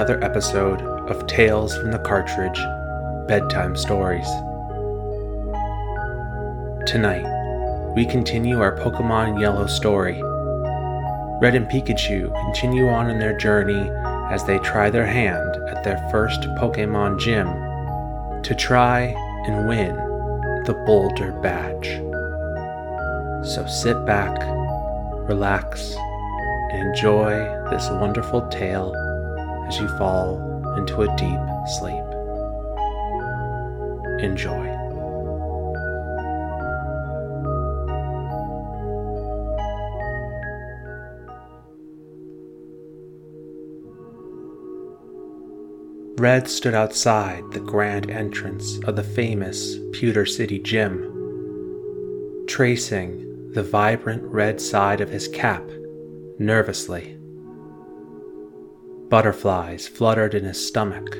Another episode of Tales from the Cartridge Bedtime Stories. Tonight, we continue our Pokemon Yellow story. Red and Pikachu continue on in their journey as they try their hand at their first Pokemon gym to try and win the Boulder Badge. So sit back, relax, and enjoy this wonderful tale as you fall into a deep sleep. Enjoy. Red stood outside the grand entrance of the famous Pewter City Gym, tracing the vibrant red side of his cap nervously. Butterflies fluttered in his stomach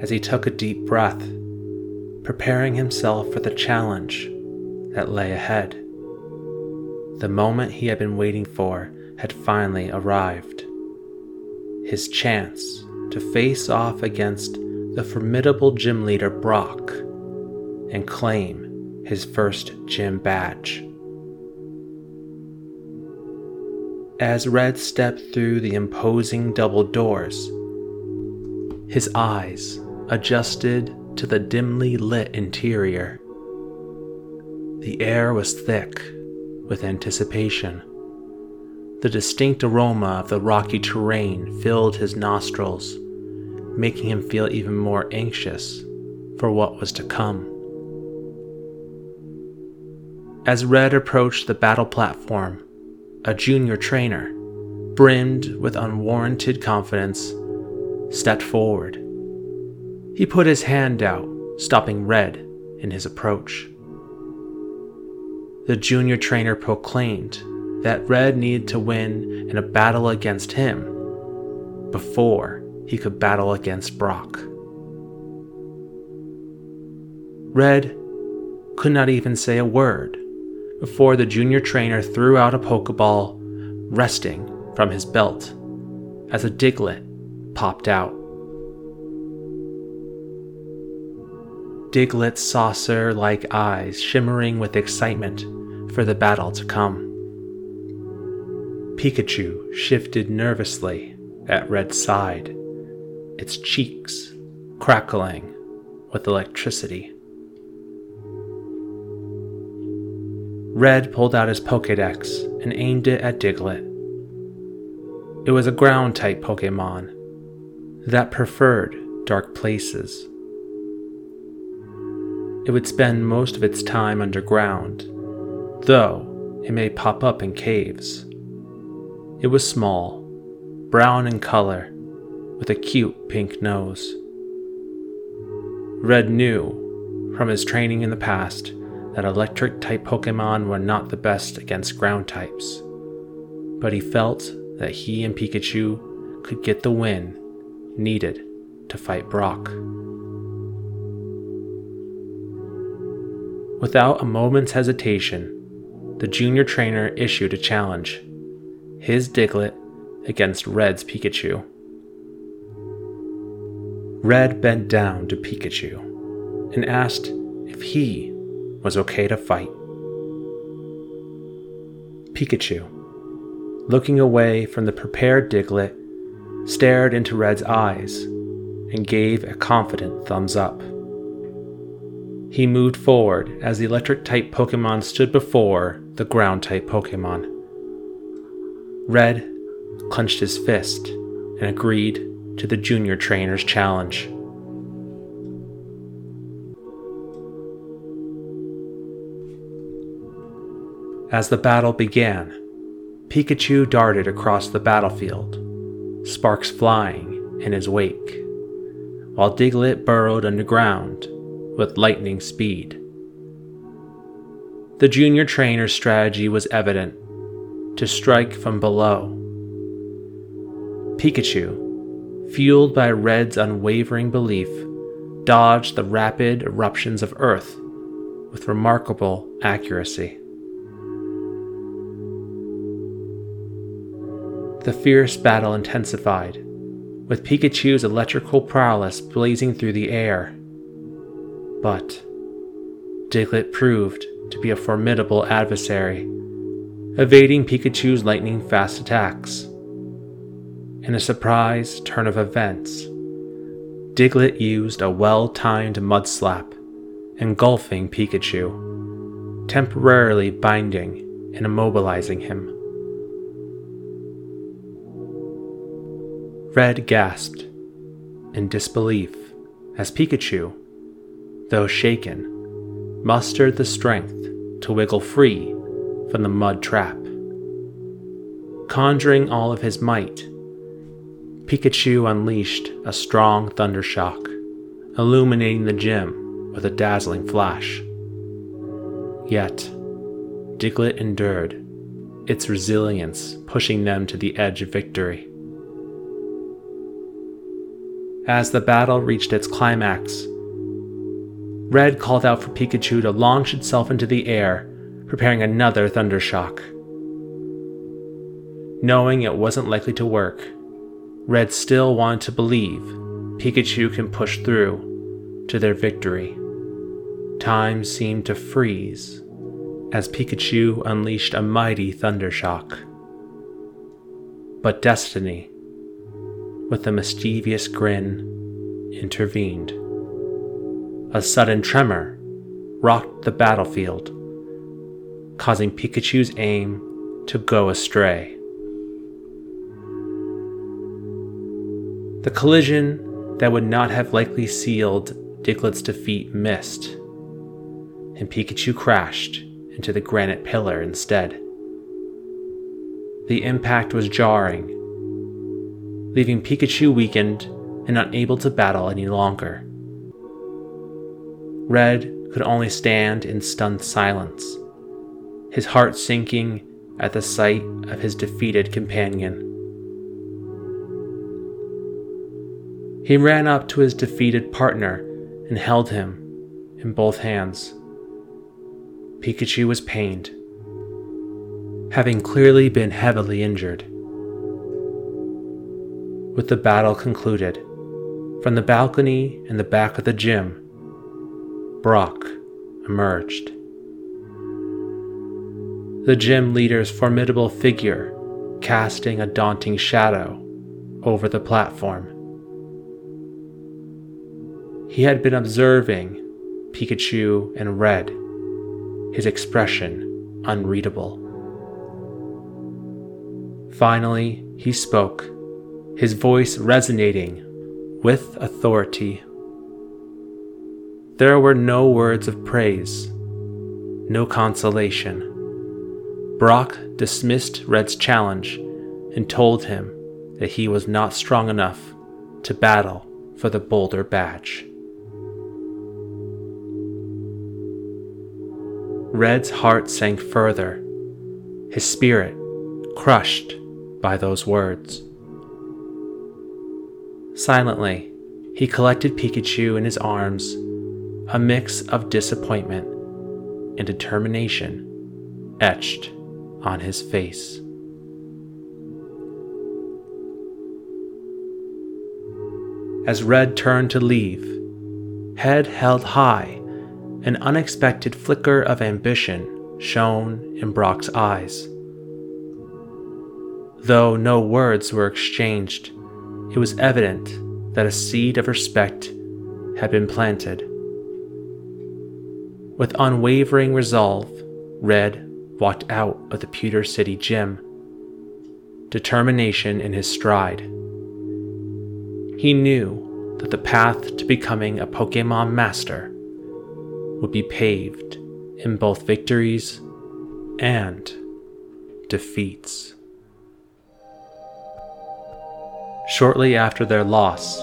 as he took a deep breath, preparing himself for the challenge that lay ahead. The moment he had been waiting for had finally arrived. His chance to face off against the formidable gym leader Brock and claim his first gym badge. As Red stepped through the imposing double doors, his eyes adjusted to the dimly lit interior. The air was thick with anticipation. The distinct aroma of the rocky terrain filled his nostrils, making him feel even more anxious for what was to come. As Red approached the battle platform, a junior trainer, brimmed with unwarranted confidence, stepped forward. He put his hand out, stopping Red in his approach. The junior trainer proclaimed that Red needed to win in a battle against him before he could battle against Brock. Red could not even say a word before the junior trainer threw out a Pokeball resting from his belt as a Diglett popped out. Diglett's saucer like eyes shimmering with excitement for the battle to come. Pikachu shifted nervously at Red's side, its cheeks crackling with electricity. Red pulled out his Pokedex and aimed it at Diglett. It was a ground type Pokemon that preferred dark places. It would spend most of its time underground, though it may pop up in caves. It was small, brown in color, with a cute pink nose. Red knew from his training in the past that electric type Pokemon were not the best against ground types, but he felt that he and Pikachu could get the win needed to fight Brock. Without a moment's hesitation, the junior trainer issued a challenge his Diglett against Red's Pikachu. Red bent down to Pikachu and asked if he was okay to fight. Pikachu, looking away from the prepared Diglett, stared into Red's eyes and gave a confident thumbs up. He moved forward as the electric type Pokemon stood before the ground type Pokemon. Red clenched his fist and agreed to the junior trainer's challenge. As the battle began, Pikachu darted across the battlefield, sparks flying in his wake, while Diglett burrowed underground with lightning speed. The junior trainer's strategy was evident to strike from below. Pikachu, fueled by Red's unwavering belief, dodged the rapid eruptions of Earth with remarkable accuracy. The fierce battle intensified, with Pikachu's electrical prowess blazing through the air. But Diglett proved to be a formidable adversary, evading Pikachu's lightning fast attacks. In a surprise turn of events, Diglett used a well timed mud slap, engulfing Pikachu, temporarily binding and immobilizing him. Red gasped in disbelief as Pikachu, though shaken, mustered the strength to wiggle free from the mud trap. Conjuring all of his might, Pikachu unleashed a strong thundershock, illuminating the gym with a dazzling flash. Yet, Diglett endured, its resilience pushing them to the edge of victory. As the battle reached its climax, Red called out for Pikachu to launch itself into the air, preparing another thundershock. Knowing it wasn't likely to work, Red still wanted to believe Pikachu can push through to their victory. Time seemed to freeze as Pikachu unleashed a mighty thundershock. But destiny with a mischievous grin, intervened. A sudden tremor rocked the battlefield, causing Pikachu's aim to go astray. The collision that would not have likely sealed Diglett's defeat missed, and Pikachu crashed into the granite pillar instead. The impact was jarring leaving Pikachu weakened and unable to battle any longer. Red could only stand in stunned silence, his heart sinking at the sight of his defeated companion. He ran up to his defeated partner and held him in both hands. Pikachu was pained, having clearly been heavily injured with the battle concluded, from the balcony in the back of the gym, Brock emerged. The gym leader's formidable figure casting a daunting shadow over the platform. He had been observing Pikachu and Red, his expression unreadable. Finally, he spoke his voice resonating with authority. There were no words of praise, no consolation. Brock dismissed Red's challenge and told him that he was not strong enough to battle for the Boulder Badge. Red's heart sank further, his spirit crushed by those words. Silently, he collected Pikachu in his arms, a mix of disappointment and determination etched on his face. As Red turned to leave, head held high, an unexpected flicker of ambition shone in Brock's eyes. Though no words were exchanged, it was evident that a seed of respect had been planted. With unwavering resolve, Red walked out of the Pewter City gym, determination in his stride. He knew that the path to becoming a Pokemon Master would be paved in both victories and defeats. Shortly after their loss,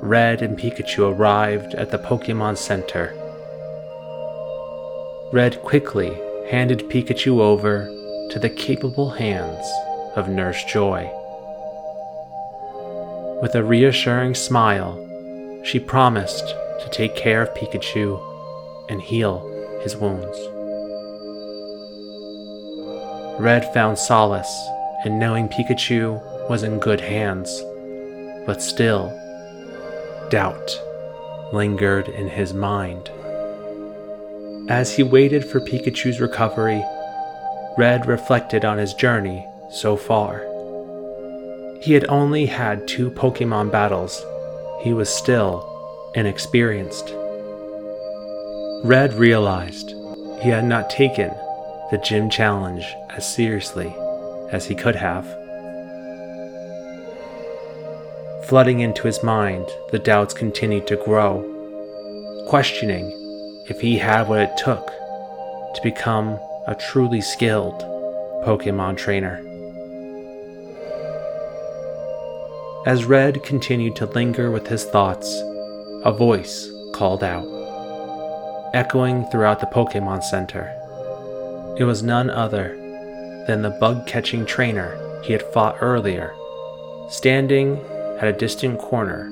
Red and Pikachu arrived at the Pokemon Center. Red quickly handed Pikachu over to the capable hands of Nurse Joy. With a reassuring smile, she promised to take care of Pikachu and heal his wounds. Red found solace in knowing Pikachu was in good hands, but still, doubt lingered in his mind. As he waited for Pikachu's recovery, Red reflected on his journey so far. He had only had two Pokemon battles. He was still inexperienced. Red realized he had not taken the gym challenge as seriously as he could have. Flooding into his mind, the doubts continued to grow, questioning if he had what it took to become a truly skilled Pokemon trainer. As Red continued to linger with his thoughts, a voice called out, echoing throughout the Pokemon Center. It was none other than the bug catching trainer he had fought earlier, standing at a distant corner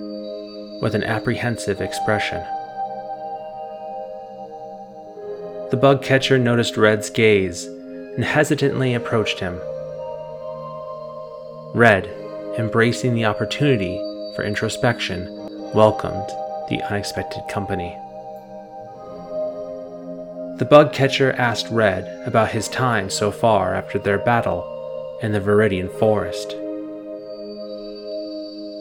with an apprehensive expression. The bug catcher noticed Red's gaze and hesitantly approached him. Red, embracing the opportunity for introspection, welcomed the unexpected company. The bug catcher asked Red about his time so far after their battle in the Viridian Forest.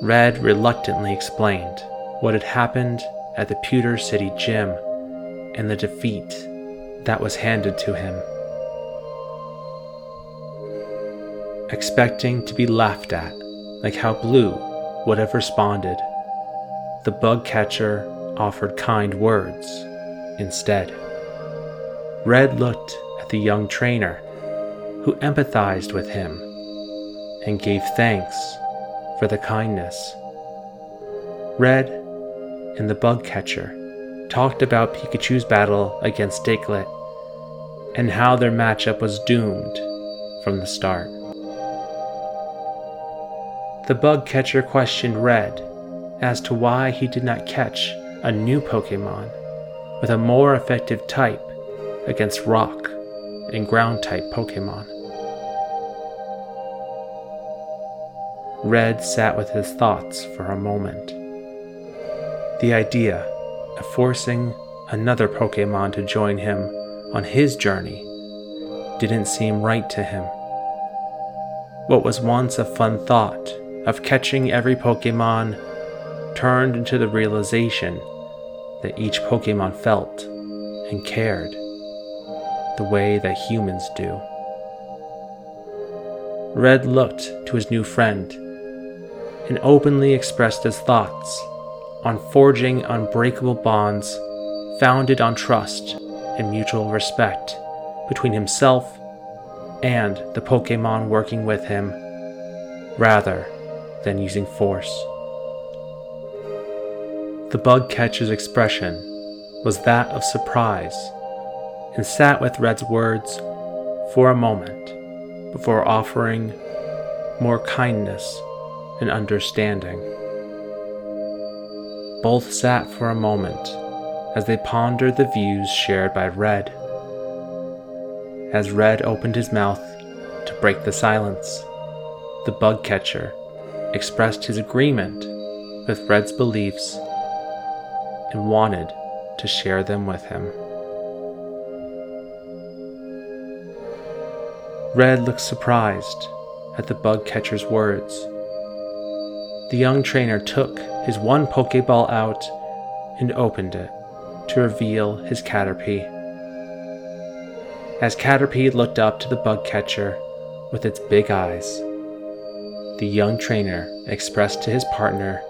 Red reluctantly explained what had happened at the Pewter City Gym and the defeat that was handed to him. Expecting to be laughed at, like how Blue would have responded, the bug catcher offered kind words instead. Red looked at the young trainer, who empathized with him and gave thanks for the kindness. Red and the bug catcher talked about Pikachu's battle against Diglett and how their matchup was doomed from the start. The bug catcher questioned Red as to why he did not catch a new Pokemon with a more effective type against rock and ground type Pokemon. Red sat with his thoughts for a moment. The idea of forcing another Pokemon to join him on his journey didn't seem right to him. What was once a fun thought of catching every Pokemon turned into the realization that each Pokemon felt and cared the way that humans do. Red looked to his new friend and openly expressed his thoughts on forging unbreakable bonds founded on trust and mutual respect between himself and the Pokemon working with him, rather than using force. The bug catcher's expression was that of surprise and sat with Red's words for a moment before offering more kindness and understanding. Both sat for a moment as they pondered the views shared by Red. As Red opened his mouth to break the silence, the bug catcher expressed his agreement with Red's beliefs and wanted to share them with him. Red looked surprised at the bug catcher's words. The young trainer took his one Pokeball out and opened it to reveal his Caterpie. As Caterpie looked up to the bug catcher with its big eyes, the young trainer expressed to his partner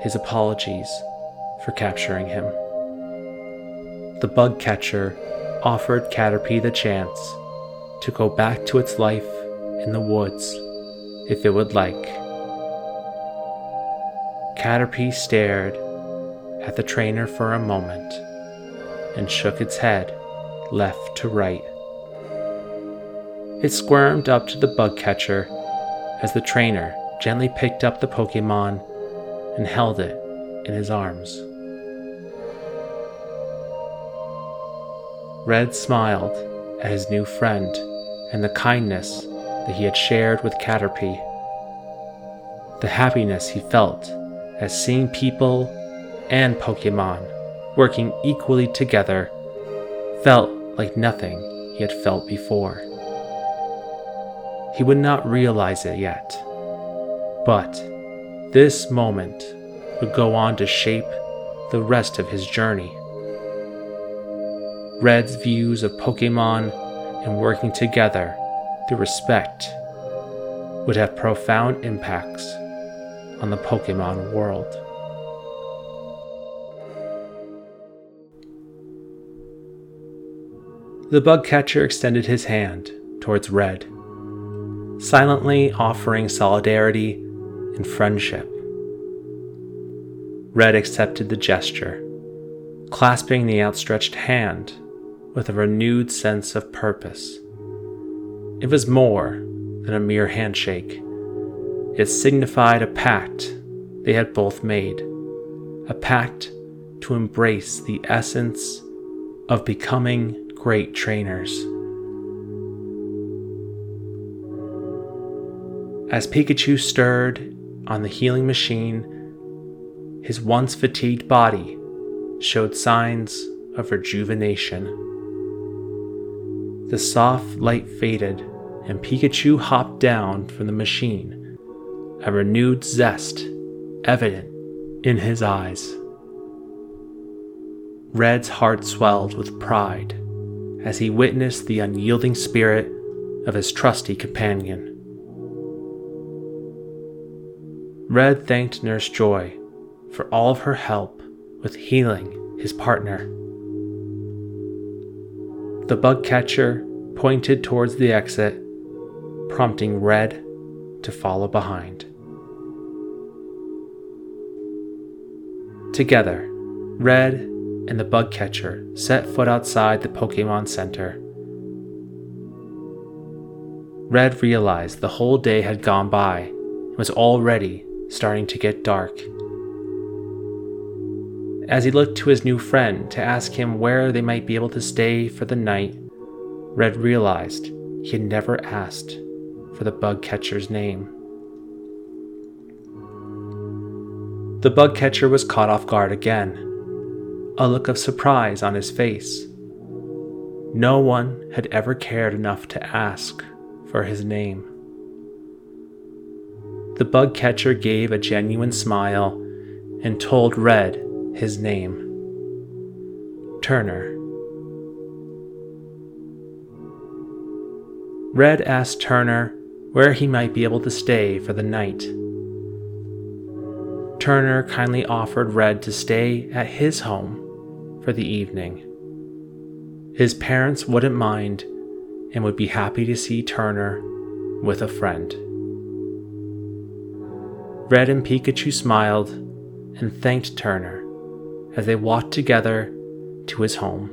his apologies for capturing him. The bug catcher offered Caterpie the chance to go back to its life in the woods if it would like. Caterpie stared at the trainer for a moment and shook its head left to right. It squirmed up to the bug catcher as the trainer gently picked up the Pokemon and held it in his arms. Red smiled at his new friend and the kindness that he had shared with Caterpie. The happiness he felt as seeing people and Pokemon working equally together felt like nothing he had felt before. He would not realize it yet, but this moment would go on to shape the rest of his journey. Red's views of Pokemon and working together through respect would have profound impacts on the Pokemon world. The bug catcher extended his hand towards Red, silently offering solidarity and friendship. Red accepted the gesture, clasping the outstretched hand with a renewed sense of purpose. It was more than a mere handshake. It signified a pact they had both made, a pact to embrace the essence of becoming great trainers. As Pikachu stirred on the healing machine, his once fatigued body showed signs of rejuvenation. The soft light faded, and Pikachu hopped down from the machine, a renewed zest evident in his eyes. Red's heart swelled with pride as he witnessed the unyielding spirit of his trusty companion. Red thanked Nurse Joy for all of her help with healing his partner. The bug catcher pointed towards the exit, prompting Red to follow behind. Together, Red and the bug catcher set foot outside the Pokemon Center. Red realized the whole day had gone by and was already starting to get dark. As he looked to his new friend to ask him where they might be able to stay for the night, Red realized he had never asked for the bug catcher's name. The bug catcher was caught off guard again, a look of surprise on his face. No one had ever cared enough to ask for his name. The bug catcher gave a genuine smile and told Red his name Turner. Red asked Turner where he might be able to stay for the night. Turner kindly offered Red to stay at his home for the evening. His parents wouldn't mind and would be happy to see Turner with a friend. Red and Pikachu smiled and thanked Turner as they walked together to his home.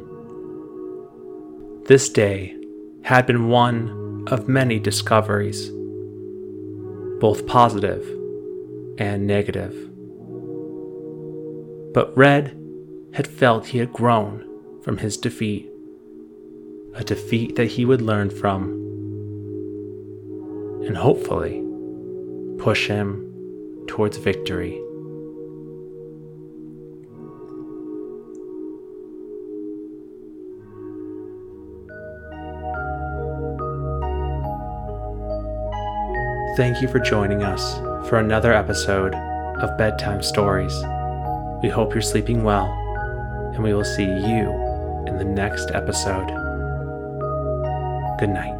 This day had been one of many discoveries, both positive and negative. But Red had felt he had grown from his defeat, a defeat that he would learn from, and hopefully push him towards victory. Thank you for joining us for another episode of Bedtime Stories. We hope you're sleeping well, and we will see you in the next episode. Good night.